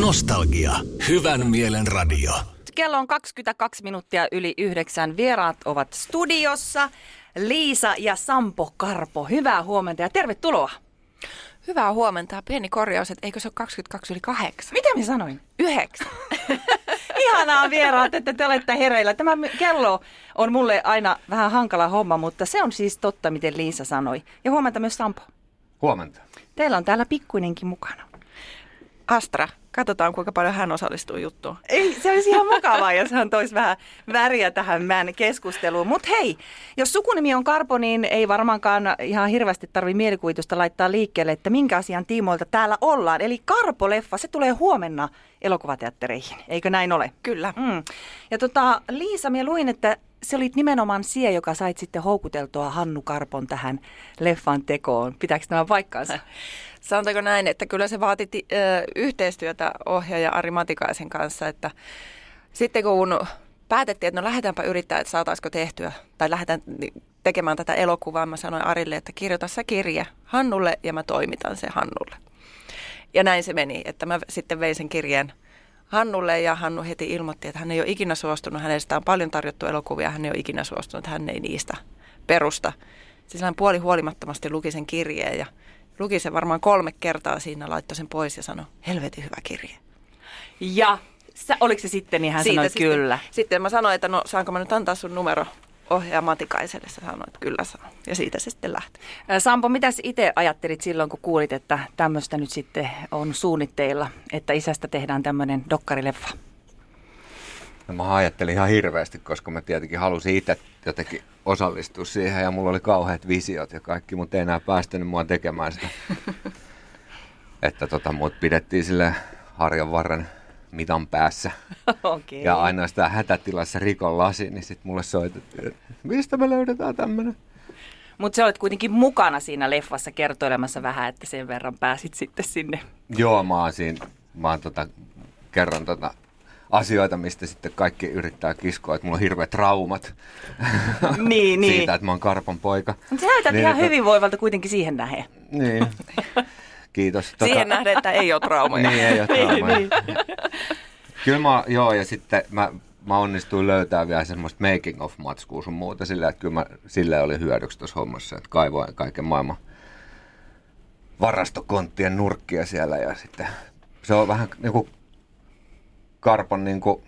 Nostalgia. Hyvän mielen radio. Kello on 22 minuuttia yli yhdeksän. Vieraat ovat studiossa. Liisa ja Sampo Karpo. Hyvää huomenta ja tervetuloa. Hyvää huomenta. Pieni korjaus, että eikö se ole 22 yli 8? Mitä minä sanoin? 9. Ihanaa vieraat, että te olette hereillä. Tämä kello on mulle aina vähän hankala homma, mutta se on siis totta, miten Liisa sanoi. Ja huomenta myös Sampo. Huomenta. Teillä on täällä pikkuinenkin mukana. Astra, katsotaan kuinka paljon hän osallistuu juttuun. Ei, se olisi ihan mukavaa, jos hän toisi vähän väriä tähän meidän keskusteluun. Mutta hei, jos sukunimi on Karpo, niin ei varmaankaan ihan hirveästi tarvi mielikuvitusta laittaa liikkeelle, että minkä asian tiimoilta täällä ollaan. Eli Karpo-leffa, se tulee huomenna elokuvateattereihin, eikö näin ole? Kyllä. Mm. Ja tota, Liisa, minä luin, että se oli nimenomaan sie, joka sait sitten houkuteltua Hannu Karpon tähän leffan tekoon. Pitääkö tämä paikkaansa? Sanotaanko näin, että kyllä se vaati ti- ö, yhteistyötä ohjaaja Ari Matikaisen kanssa, että sitten kun päätettiin, että no lähdetäänpä yrittää, että saataisiko tehtyä, tai lähdetään tekemään tätä elokuvaa, mä sanoin Arille, että kirjoita sä kirje Hannulle ja mä toimitan se Hannulle. Ja näin se meni, että mä sitten vein sen kirjeen Hannulle ja Hannu heti ilmoitti, että hän ei ole ikinä suostunut, hänestä on paljon tarjottu elokuvia, hän ei ole ikinä suostunut, hän ei niistä perusta. Siis hän puoli huolimattomasti luki sen kirjeen ja luki sen varmaan kolme kertaa siinä, laittoi sen pois ja sanoi, helvetin hyvä kirje. Ja sä, oliko se sitten, niin hän Siitä sanoi sitten, kyllä. Sitten mä sanoin, että no saanko mä nyt antaa sun numero ohjaaja Matikaiselle. Se sanoi, että kyllä saa. Ja siitä se sitten lähti. Sampo, mitä itse ajattelit silloin, kun kuulit, että tämmöistä nyt sitten on suunnitteilla, että isästä tehdään tämmöinen dokkarileffa? No, mä ajattelin ihan hirveästi, koska mä tietenkin halusin itse jotenkin osallistua siihen ja mulla oli kauheat visiot ja kaikki, mutta ei enää päästänyt mua tekemään sitä. että tota, mut pidettiin sille harjan varren mitan päässä. Okei. Ja ainoastaan hätätilassa rikon lasi, niin sitten mulle soitettiin, että mistä me löydetään tämmöinen. Mutta sä olet kuitenkin mukana siinä leffassa kertoilemassa vähän, että sen verran pääsit sitten sinne. Joo, mä oon siinä, mä oon tota, kerron tota, asioita, mistä sitten kaikki yrittää kiskoa, että mulla on hirveät traumat Niin, niin. siitä, että mä oon Karpon poika. Mutta sä näytät Niin, ihan että- hyvinvoivalta kuitenkin siihen nähden. Niin. Kiitos. Tota, Siihen nähden, että ei ole traumaja. Niin, ei ole traumaa. Kyllä mä, joo, ja sitten mä, mä onnistuin löytää vielä semmoista making of matskua sun muuta sillä, että kyllä mä, sille oli hyödyksi tuossa hommassa, että kaivoin kaiken maailman varastokonttien nurkkia siellä ja sitten se on vähän niin kuin Karpon niin kuin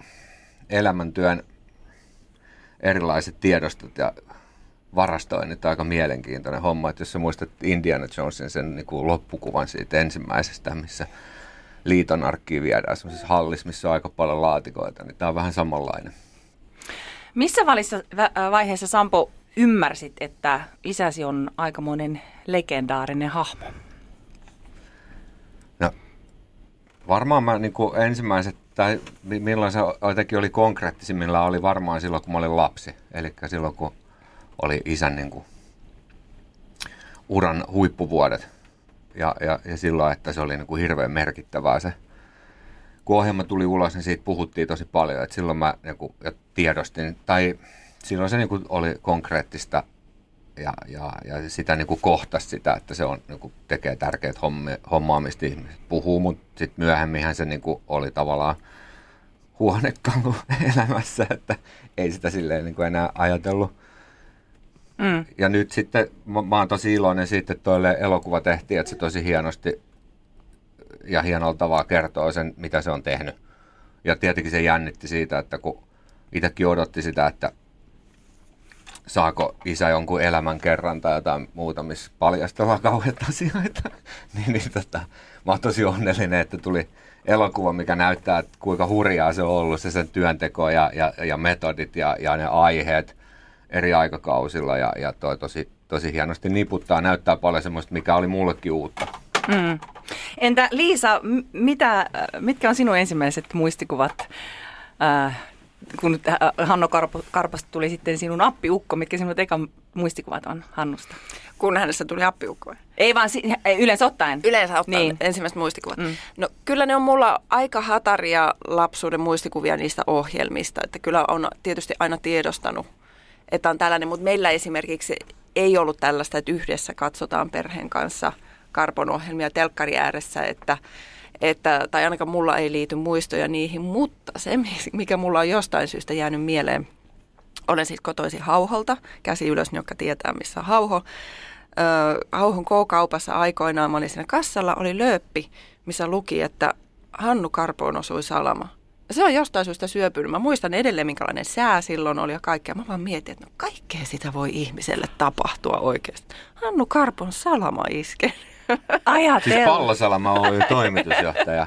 elämäntyön erilaiset tiedostot ja varastoinnit on aika mielenkiintoinen homma. Että jos sä muistat Indiana Jonesin sen niin kuin loppukuvan siitä ensimmäisestä, missä liiton arkkiin viedään semmoisessa hallissa, missä on aika paljon laatikoita, niin tämä on vähän samanlainen. Missä valissa, vaiheessa Sampo ymmärsit, että isäsi on aikamoinen legendaarinen hahmo? No, varmaan mä niin kuin ensimmäiset, tai mi- milloin se jotenkin oli konkreettisimmillaan, oli varmaan silloin, kun mä olin lapsi. Eli silloin, kun oli isän niin kuin, uran huippuvuodet. Ja, ja, ja silloin, että se oli niin kuin hirveän merkittävää se. Kun ohjelma tuli ulos, niin siitä puhuttiin tosi paljon. Että silloin mä niin kuin, jo tiedostin, tai silloin se niin kuin, oli konkreettista ja, ja, ja sitä niin kuin kohtasi sitä, että se on, niin kuin tekee tärkeät hommi, hommaa, mistä ihmiset puhuu, mutta sitten myöhemminhän se niin kuin oli tavallaan huonekalu elämässä, että ei sitä silleen niin kuin enää ajatellut. Mm. Ja nyt sitten mä, mä oon tosi iloinen siitä, että toille elokuva tehtiin, että se tosi hienosti ja hienolla tavalla kertoo sen, mitä se on tehnyt. Ja tietenkin se jännitti siitä, että kun itsekin odotti sitä, että saako isä jonkun elämän kerran tai jotain muuta, missä paljastellaan kauheita asioita. niin, niin tota, mä oon tosi onnellinen, että tuli elokuva, mikä näyttää, että kuinka hurjaa se on ollut, se sen työnteko ja, ja, ja metodit ja, ja ne aiheet eri aikakausilla. Ja, ja toi tosi, tosi hienosti niputtaa, näyttää paljon semmoista, mikä oli mullekin uutta. Mm. Entä Liisa, m- mitä, äh, mitkä on sinun ensimmäiset muistikuvat, äh, kun äh, Hanno Karpo, Karposta tuli sitten sinun appiukko, mitkä sinun ekan muistikuvat on Hannusta? Kun hänestä tuli appiukkoja. Ei vaan si- ei, yleensä ottaen. Yleensä ottaen Niin. ensimmäiset muistikuvat. Mm. No kyllä ne on mulla aika hataria lapsuuden muistikuvia niistä ohjelmista. Että kyllä on tietysti aina tiedostanut, että on tällainen. Mutta meillä esimerkiksi ei ollut tällaista, että yhdessä katsotaan perheen kanssa Karpon ohjelmia telkkari ääressä. Että että, tai ainakaan mulla ei liity muistoja niihin, mutta se, mikä mulla on jostain syystä jäänyt mieleen, olen siis kotoisin Hauholta, käsi ylös, joka tietää missä Hauho. Hauhon K-kaupassa aikoinaan, mä olin siinä kassalla, oli lööppi, missä luki, että Hannu Karpoon osui salama. Se on jostain syystä syöpynyt. Mä muistan edelleen, minkälainen sää silloin oli ja kaikkea. Mä vaan mietin, että no kaikkea sitä voi ihmiselle tapahtua oikeasti. Hannu Karpon salama iske. Ajatella. Siis Pallosalama on toimitusjohtaja.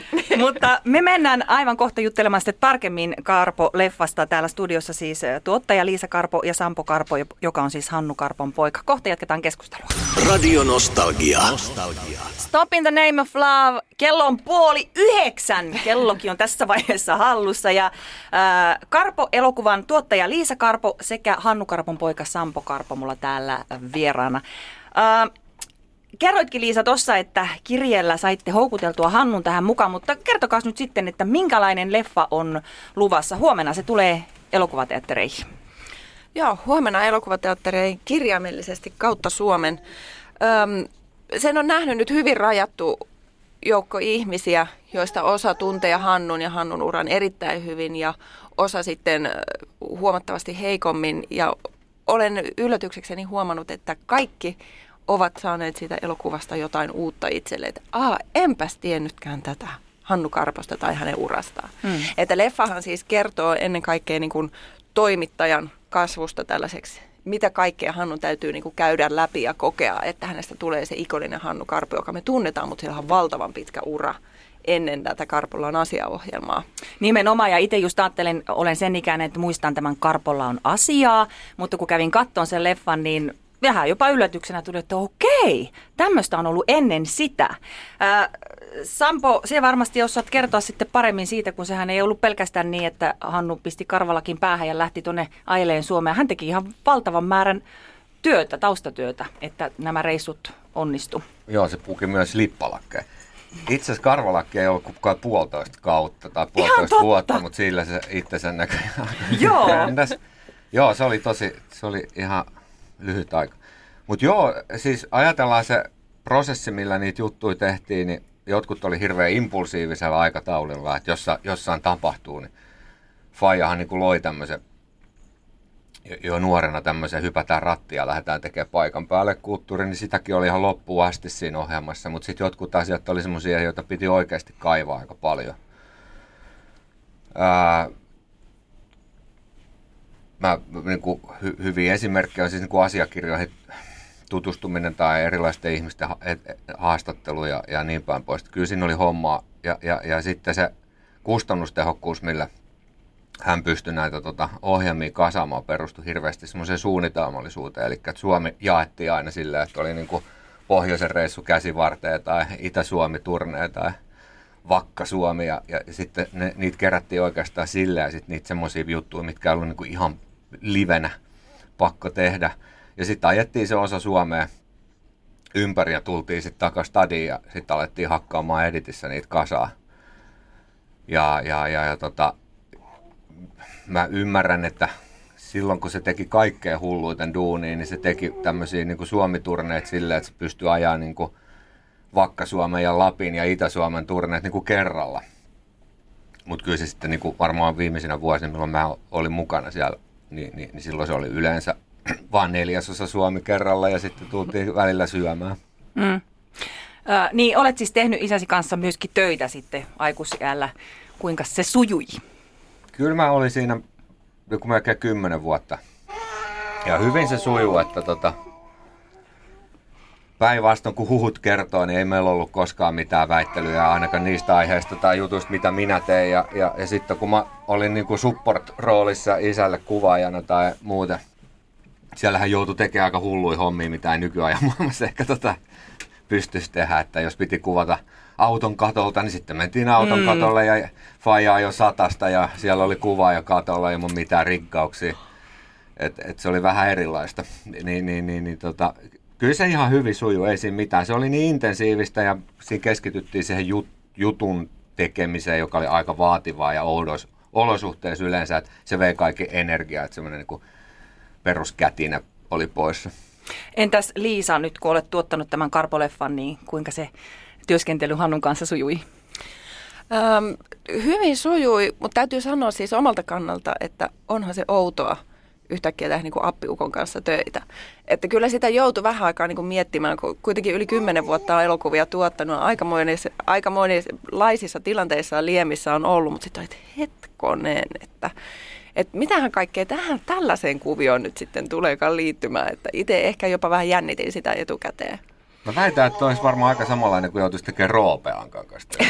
Mutta me mennään aivan kohta juttelemaan sitten tarkemmin Karpo-leffasta. Täällä studiossa siis eh, tuottaja Liisa Karpo ja Sampo Karpo, joka on siis Hannu Karpon poika. Kohta jatketaan keskustelua. Radio Nostalgia. Nostalgia. Stop in the name of love. Kello on puoli yhdeksän. Kellokin on tässä vaiheessa hallussa. Ja äh, Karpo-elokuvan tuottaja Liisa Karpo sekä Hannu Karpon poika Sampo Karpo mulla täällä vieraana. Äh, Kerroitkin Liisa tuossa, että kirjeellä saitte houkuteltua Hannun tähän mukaan, mutta kertokaa nyt sitten, että minkälainen leffa on luvassa. Huomenna se tulee elokuvateattereihin. Joo, huomenna elokuvateattereihin kirjaimellisesti kautta Suomen. Öm, sen on nähnyt nyt hyvin rajattu joukko ihmisiä, joista osa tuntee Hannun ja Hannun uran erittäin hyvin ja osa sitten huomattavasti heikommin. Ja olen yllätyksekseni huomannut, että kaikki ovat saaneet siitä elokuvasta jotain uutta itselle. Että Aa, enpäs tiennytkään tätä Hannu Karposta tai hänen urastaan. Hmm. Että leffahan siis kertoo ennen kaikkea niin kuin toimittajan kasvusta tällaiseksi mitä kaikkea Hannu täytyy niin kuin käydä läpi ja kokea, että hänestä tulee se ikoninen Hannu Karpo, joka me tunnetaan, mutta sillä on valtavan pitkä ura ennen tätä Karpolla asiaohjelmaa. Nimenomaan, ja itse just ajattelen, olen sen ikäinen, että muistan tämän Karpolla on asiaa, mutta kun kävin kattoon sen leffan, niin vähän jopa yllätyksenä tuli, että okei, tämmöistä on ollut ennen sitä. Ää, Sampo, se varmasti osaat kertoa sitten paremmin siitä, kun sehän ei ollut pelkästään niin, että Hannu pisti karvalakin päähän ja lähti tuonne ajeleen Suomeen. Hän teki ihan valtavan määrän työtä, taustatyötä, että nämä reissut onnistu. Joo, se puki myös lippalakkeen. Itse asiassa karvalakki ei ollut kuin puolitoista kautta tai puolitoista vuotta, mutta sillä se itsensä näköjään Joo. Joo, se oli tosi, se oli ihan lyhyt aika. Mutta joo, siis ajatellaan se prosessi, millä niitä juttuja tehtiin, niin jotkut oli hirveän impulsiivisella aikataululla, että jossa, jossain tapahtuu, niin Fajahan niin loi tämmöisen jo nuorena tämmöisen hypätään rattia ja lähdetään tekemään paikan päälle kulttuuri, niin sitäkin oli ihan loppuun asti siinä ohjelmassa, mutta sitten jotkut asiat oli semmoisia, joita piti oikeasti kaivaa aika paljon. Ää, mä, niin kuin, hy, hyviä esimerkkejä on siis niin asiakirjoihin tutustuminen tai erilaisten ihmisten haastattelu ja, ja niin päin pois. Kyllä siinä oli hommaa ja, ja, ja sitten se kustannustehokkuus, millä hän pystyi näitä tota, ohjelmia kasaamaan, perustui hirveästi semmoiseen suunnitelmallisuuteen. Eli että Suomi jaettiin aina silleen, että oli niin kuin pohjoisen reissu käsivarteen tai Itä-Suomi turnee tai Vakka-Suomi ja, ja sitten ne, niitä kerättiin oikeastaan silleen ja sitten niitä semmoisia juttuja, mitkä oli niin kuin ihan livenä pakko tehdä. Ja sitten ajettiin se osa Suomea ympäri ja tultiin sitten takaisin stadiin ja sitten alettiin hakkaamaan editissä niitä kasaa. Ja, ja, ja, ja tota, mä ymmärrän, että silloin kun se teki kaikkea hulluiten duuniin, niin se teki tämmöisiä niin Suomi-turneet silleen, että se pystyi ajaa niin kuin Vakka-Suomen ja Lapin ja Itä-Suomen turneet niin kuin kerralla. Mutta kyllä se sitten niin kuin varmaan viimeisinä vuosina, milloin mä olin mukana siellä, niin, niin, niin silloin se oli yleensä vaan neljäsosa Suomi kerralla ja sitten tultiin välillä syömään. Mm. Ö, niin, olet siis tehnyt isäsi kanssa myöskin töitä sitten aikuisiällä. Kuinka se sujui? Kyllä mä olin siinä joku melkein kymmenen vuotta. Ja hyvin se sujuu, että tota, päinvastoin kun huhut kertoo, niin ei meillä ollut koskaan mitään väittelyjä ainakaan niistä aiheista tai jutuista, mitä minä tein. Ja, ja, ja sitten kun mä olin niin kuin support-roolissa isälle kuvaajana tai muuten, siellähän joutui tekemään aika hulluja hommia, mitä ei nykyajan maailmassa ehkä tota pystyisi tehdä. Että jos piti kuvata auton katolta, niin sitten mentiin auton mm. katolle ja faijaa jo satasta ja siellä oli kuvaaja katolla ilman mitään riggauksia. Et, et se oli vähän erilaista. Niin, niin, niin, niin tota, kyllä se ihan hyvin sujuu, ei siinä mitään. Se oli niin intensiivistä ja siinä keskityttiin siihen jut, jutun tekemiseen, joka oli aika vaativaa ja oudos, olosuhteessa yleensä, että se vei kaikki energiaa, että semmoinen niin peruskätinä oli poissa. Entäs Liisa, nyt kun olet tuottanut tämän Karpoleffan, niin kuinka se työskentely Hannun kanssa sujui? Ähm, hyvin sujui, mutta täytyy sanoa siis omalta kannalta, että onhan se outoa yhtäkkiä tehdä niin kuin appiukon kanssa töitä. Että kyllä sitä joutui vähän aikaa niin kuin miettimään, kun kuitenkin yli kymmenen vuotta on elokuvia tuottanut, aikamoinen, laisissa tilanteissa ja liemissä on ollut, mutta sitten hetkonen, että että mitähän kaikkea tähän tällaiseen kuvioon nyt sitten tuleekaan liittymään, että itse ehkä jopa vähän jännitin sitä etukäteen. Mä väitän, että olisi varmaan aika samanlainen kuin joutuisi tekemään roopean kanssa.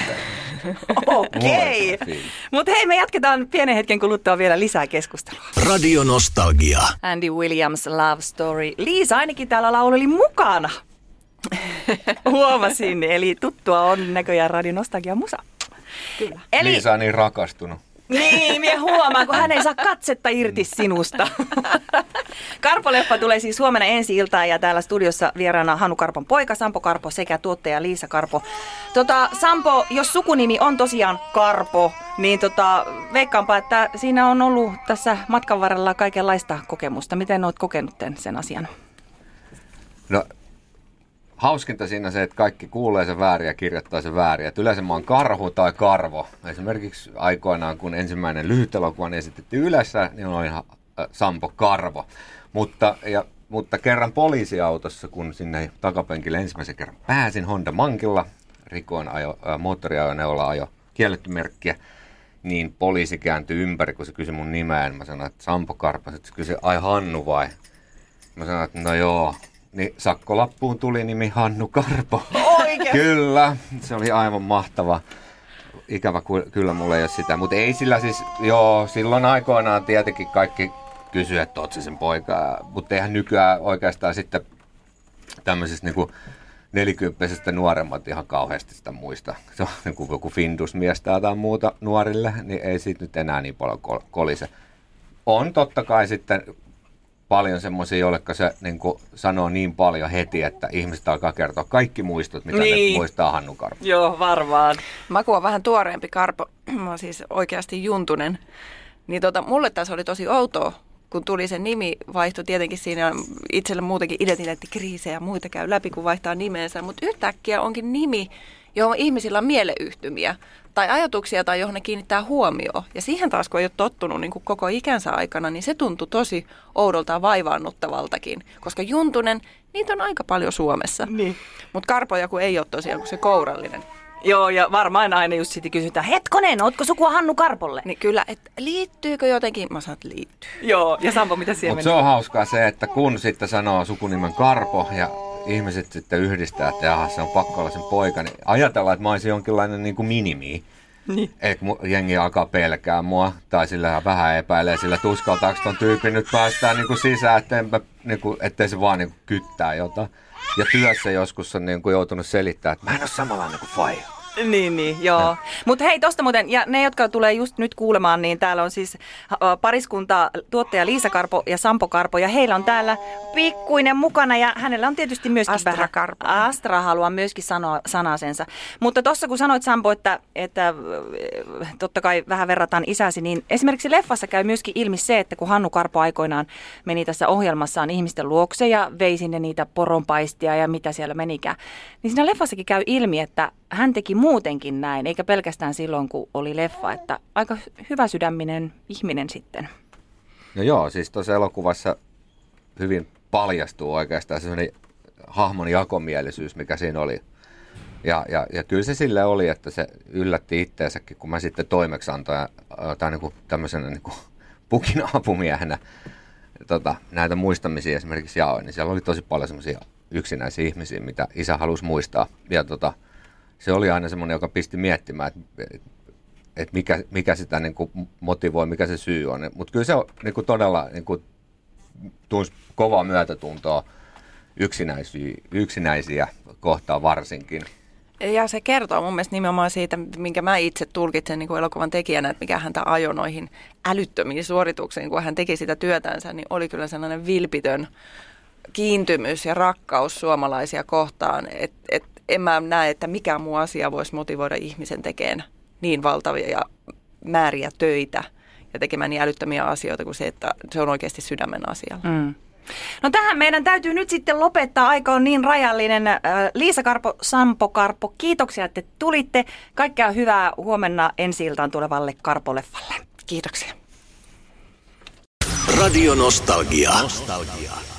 Okei. Okay. Mutta hei, me jatketaan pienen hetken kuluttua vielä lisää keskustelua. Radio Nostalgia. Andy Williams Love Story. Liisa ainakin täällä lauleli mukana. Huomasin, eli tuttua on näköjään Radio Nostalgia musa. Kyllä. Eli... Liisa on niin rakastunut. Niin, minä huomaan, kun hän ei saa katsetta irti sinusta. Karpo-leffa tulee siis huomenna ensi iltaan ja täällä studiossa vieraana Hanu Karpon poika Sampo Karpo sekä tuottaja Liisa Karpo. Tota, Sampo, jos sukunimi on tosiaan Karpo, niin tota, veikkaanpa, että siinä on ollut tässä matkan varrella kaikenlaista kokemusta. Miten olet kokenut sen asian? No hauskinta siinä se, että kaikki kuulee sen väärin ja kirjoittaa sen väärin. Että yleensä mä oon karhu tai karvo. Esimerkiksi aikoinaan, kun ensimmäinen lyhyt elokuva esitettiin yleensä, niin oli ihan äh, Sampo Karvo. Mutta, ja, mutta kerran poliisiautossa, kun sinne takapenkille ensimmäisen kerran pääsin Honda Mankilla, rikoin ajo, äh, moottoriajoneuvolla ajo kielletty merkkiä, niin poliisi kääntyi ympäri, kun se kysyi mun nimeä. Mä sanoin, että Sampo Karpo. Sitten se kysyi, ai Hannu vai? Mä sanoin, että no joo, niin sakkolappuun tuli nimi Hannu Karpo. Oikein? kyllä, se oli aivan mahtava. Ikävä kyllä mulla ei ole sitä, mutta ei sillä siis, joo, silloin aikoinaan tietenkin kaikki kysyi, että oot sen poika, mutta eihän nykyään oikeastaan sitten tämmöisestä niin nelikymppisestä nuoremmat ihan kauheasti sitä muista. Se on niin kuin joku Findus-mies tai muuta nuorille, niin ei siitä nyt enää niin paljon kolise. On totta kai sitten paljon semmoisia, joille se niin kuin, sanoo niin paljon heti, että ihmiset alkaa kertoa kaikki muistot, mitä niin. ne muistaa Hannu Karpo. Joo, varmaan. Maku on vähän tuoreempi Karpo. Mä oon siis oikeasti juntunen. Niin tota, mulle tässä oli tosi outoa, kun tuli se nimi, vaihtui tietenkin siinä itselle muutenkin identiteettikriisejä ja muita käy läpi, kun vaihtaa nimensä, mutta yhtäkkiä onkin nimi, johon ihmisillä on mieleyhtymiä tai ajatuksia tai johon ne kiinnittää huomioon. Ja siihen taas, kun ei ole tottunut niin kuin koko ikänsä aikana, niin se tuntui tosi oudolta ja vaivaannuttavaltakin. Koska juntunen, niitä on aika paljon Suomessa. Niin. Mutta karpoja kun ei ole tosiaan kuin se kourallinen. Joo, ja varmaan aina just sitten kysytään, hetkonen, ootko sukua Hannu Karpolle? Niin kyllä, että liittyykö jotenkin? Mä sanon, että liittyy. Joo, ja Sampo, mitä siellä Mutta se on hauskaa se, että kun sitten sanoo sukunimen Karpo ja ihmiset sitten yhdistää, että jaha, se on pakko olla sen poika, niin ajatellaan, että mä olisin jonkinlainen niin kuin minimi. Niin. Että jengi alkaa pelkää mua, tai sillä vähän epäilee sillä, että uskaltaako ton tyypin nyt päästään niin kuin sisään, ettei, niin kuin, ettei se vaan niin kuin kyttää jotain. Ja työssä joskus on niin kuin joutunut selittämään, että mä en ole samanlainen kuin Faija. Niin, niin, joo. Mutta hei, tosta muuten, ja ne, jotka tulee just nyt kuulemaan, niin täällä on siis pariskunta tuottaja Liisa Karpo ja Sampo Karpo, ja heillä on täällä pikkuinen mukana, ja hänellä on tietysti myöskin Astra vähän... Karpo. Astra haluaa myöskin sanoa sanasensa. Mutta tuossa kun sanoit Sampo, että, että totta kai vähän verrataan isäsi, niin esimerkiksi leffassa käy myöskin ilmi se, että kun Hannu Karpo aikoinaan meni tässä ohjelmassaan ihmisten luokse ja vei sinne niitä poronpaistia ja mitä siellä menikään, niin siinä leffassakin käy ilmi, että hän teki muutenkin näin, eikä pelkästään silloin, kun oli leffa, että aika hyvä sydäminen ihminen sitten. No joo, siis tuossa elokuvassa hyvin paljastuu oikeastaan sellainen hahmon jakomielisyys, mikä siinä oli. Ja, ja, ja kyllä se sille oli, että se yllätti itteensäkin, kun mä sitten toimeksiantoja tai niin kuin tämmöisenä niin kuin pukin apumiehenä tota, näitä muistamisia esimerkiksi jaoin, niin siellä oli tosi paljon semmoisia yksinäisiä ihmisiä, mitä isä halusi muistaa. Ja tota, se oli aina semmoinen, joka pisti miettimään, että et mikä, mikä sitä niin kuin motivoi, mikä se syy on. Mutta kyllä se on niin kuin todella niin kuin, tunsi kovaa myötätuntoa yksinäisiä, yksinäisiä kohtaan varsinkin. Ja se kertoo mun mielestä nimenomaan siitä, minkä mä itse tulkitsen niin kuin elokuvan tekijänä, että mikä häntä ajoi noihin älyttömiin suorituksiin, kun hän teki sitä työtänsä, niin oli kyllä sellainen vilpitön kiintymys ja rakkaus suomalaisia kohtaan, että et en mä näe, että mikä muu asia voisi motivoida ihmisen tekemään niin valtavia määriä töitä ja tekemään niin älyttömiä asioita kuin se, että se on oikeasti sydämen asia. Mm. No tähän meidän täytyy nyt sitten lopettaa. Aika on niin rajallinen. Liisa Karpo, Sampo Karpo, kiitoksia, että tulitte. Kaikkea hyvää huomenna ensi iltaan tulevalle Karpoleffalle. Kiitoksia. Radio Nostalgia. Nostalgia.